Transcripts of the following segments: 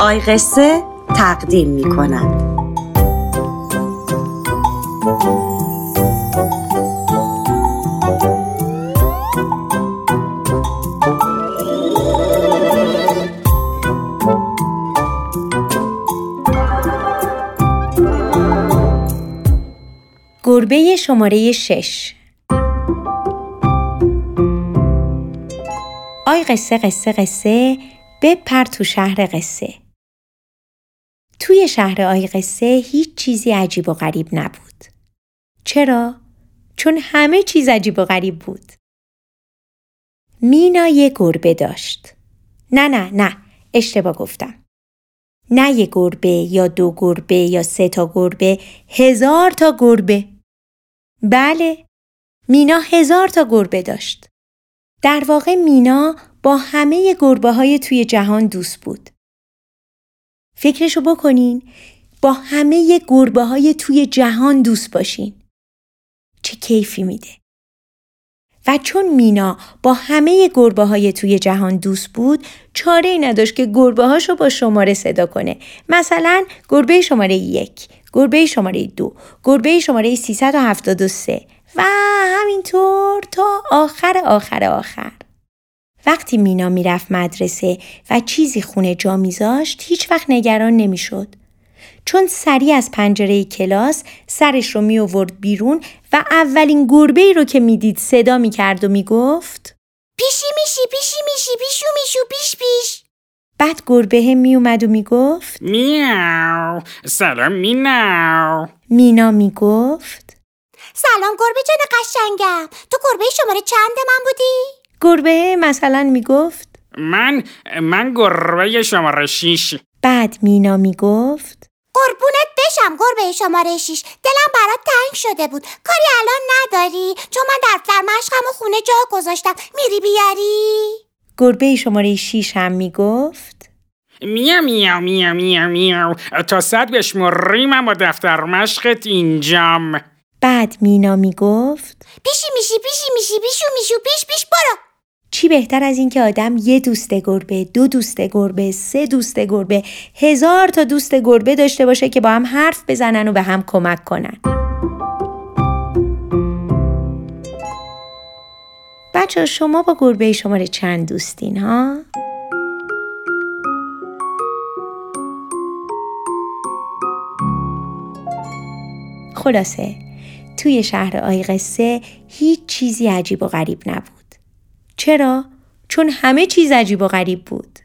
آی قصه تقدیم می کند. گربه شماره شش آی قصه قصه قصه بپر تو شهر قصه توی شهر آی قصه هیچ چیزی عجیب و غریب نبود. چرا؟ چون همه چیز عجیب و غریب بود. مینا یه گربه داشت. نه نه نه اشتباه گفتم. نه یه گربه یا دو گربه یا سه تا گربه هزار تا گربه. بله مینا هزار تا گربه داشت. در واقع مینا با همه گربه های توی جهان دوست بود. فکرشو بکنین. با همه گربه های توی جهان دوست باشین. چه کیفی میده. و چون مینا با همه گربه های توی جهان دوست بود چاره ای نداشت که گربه هاشو با شماره صدا کنه. مثلا گربه شماره یک گربه شماره دو گربه شماره 373 و همینطور تا آخر آخر آخر. وقتی مینا می‌رفت مدرسه و چیزی خونه جا میذاشت هیچ وقت نگران نمی‌شد. چون سریع از پنجره کلاس سرش رو می آورد بیرون و اولین گربه ای رو که می‌دید صدا می‌کرد و می‌گفت پیشی میشی پیشی میشی پیشو میشو پیش پیش. بعد گربه هم می اومد و می‌گفت میاو سلام مینا مینا می‌گفت سلام گربه جان قشنگم. تو گربه شماره چند من بودی؟ گربه مثلا می‌گفت؟ من من گربه شماره شیش. بعد مینا می‌گفت؟ قربونت بشم گربه شماره شیش. دلم برات تنگ شده بود. کاری الان نداری؟ چون من دفتر مشقم و خونه جا گذاشتم. میری بیاری؟ گربه شماره شیش هم می‌گفت؟ میا میا میا میا میا تا صد بشمری من با دفتر مشقت اینجام. بعد مینا می‌گفت؟ پیشی میشی پیشی میشی پیشو میشو پیش پیش برو. چی بهتر از اینکه آدم یه دوست گربه، دو دوست گربه، سه دوست گربه، هزار تا دوست گربه داشته باشه که با هم حرف بزنن و به هم کمک کنن. بچه شما با گربه شماره چند دوستین ها؟ خلاصه توی شهر آی قصه هیچ چیزی عجیب و غریب نبود. چرا؟ چون همه چیز عجیب و غریب بود.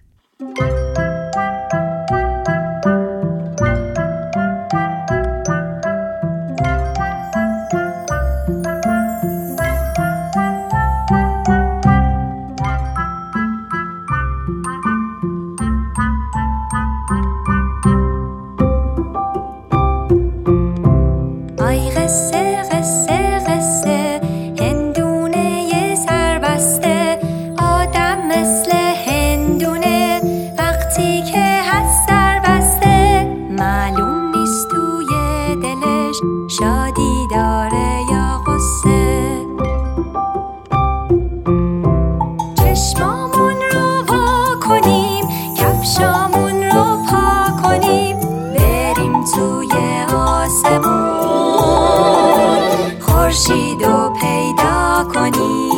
تو توی دلش شادی داره یا غصه؟ چشمامون رو وا کنیم رو پا کنیم بریم توی آسمون. خورشید رو پیدا کنیم.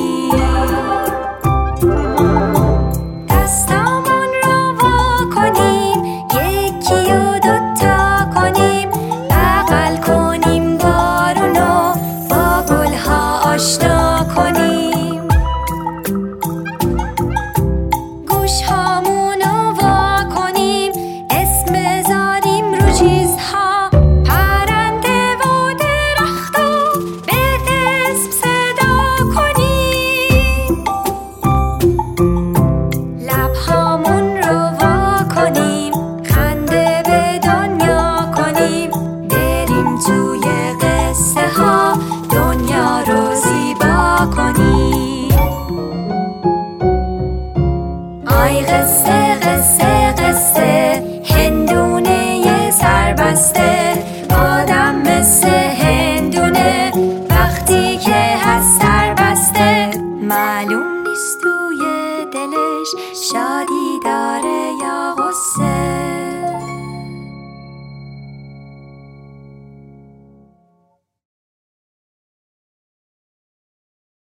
serre, serre.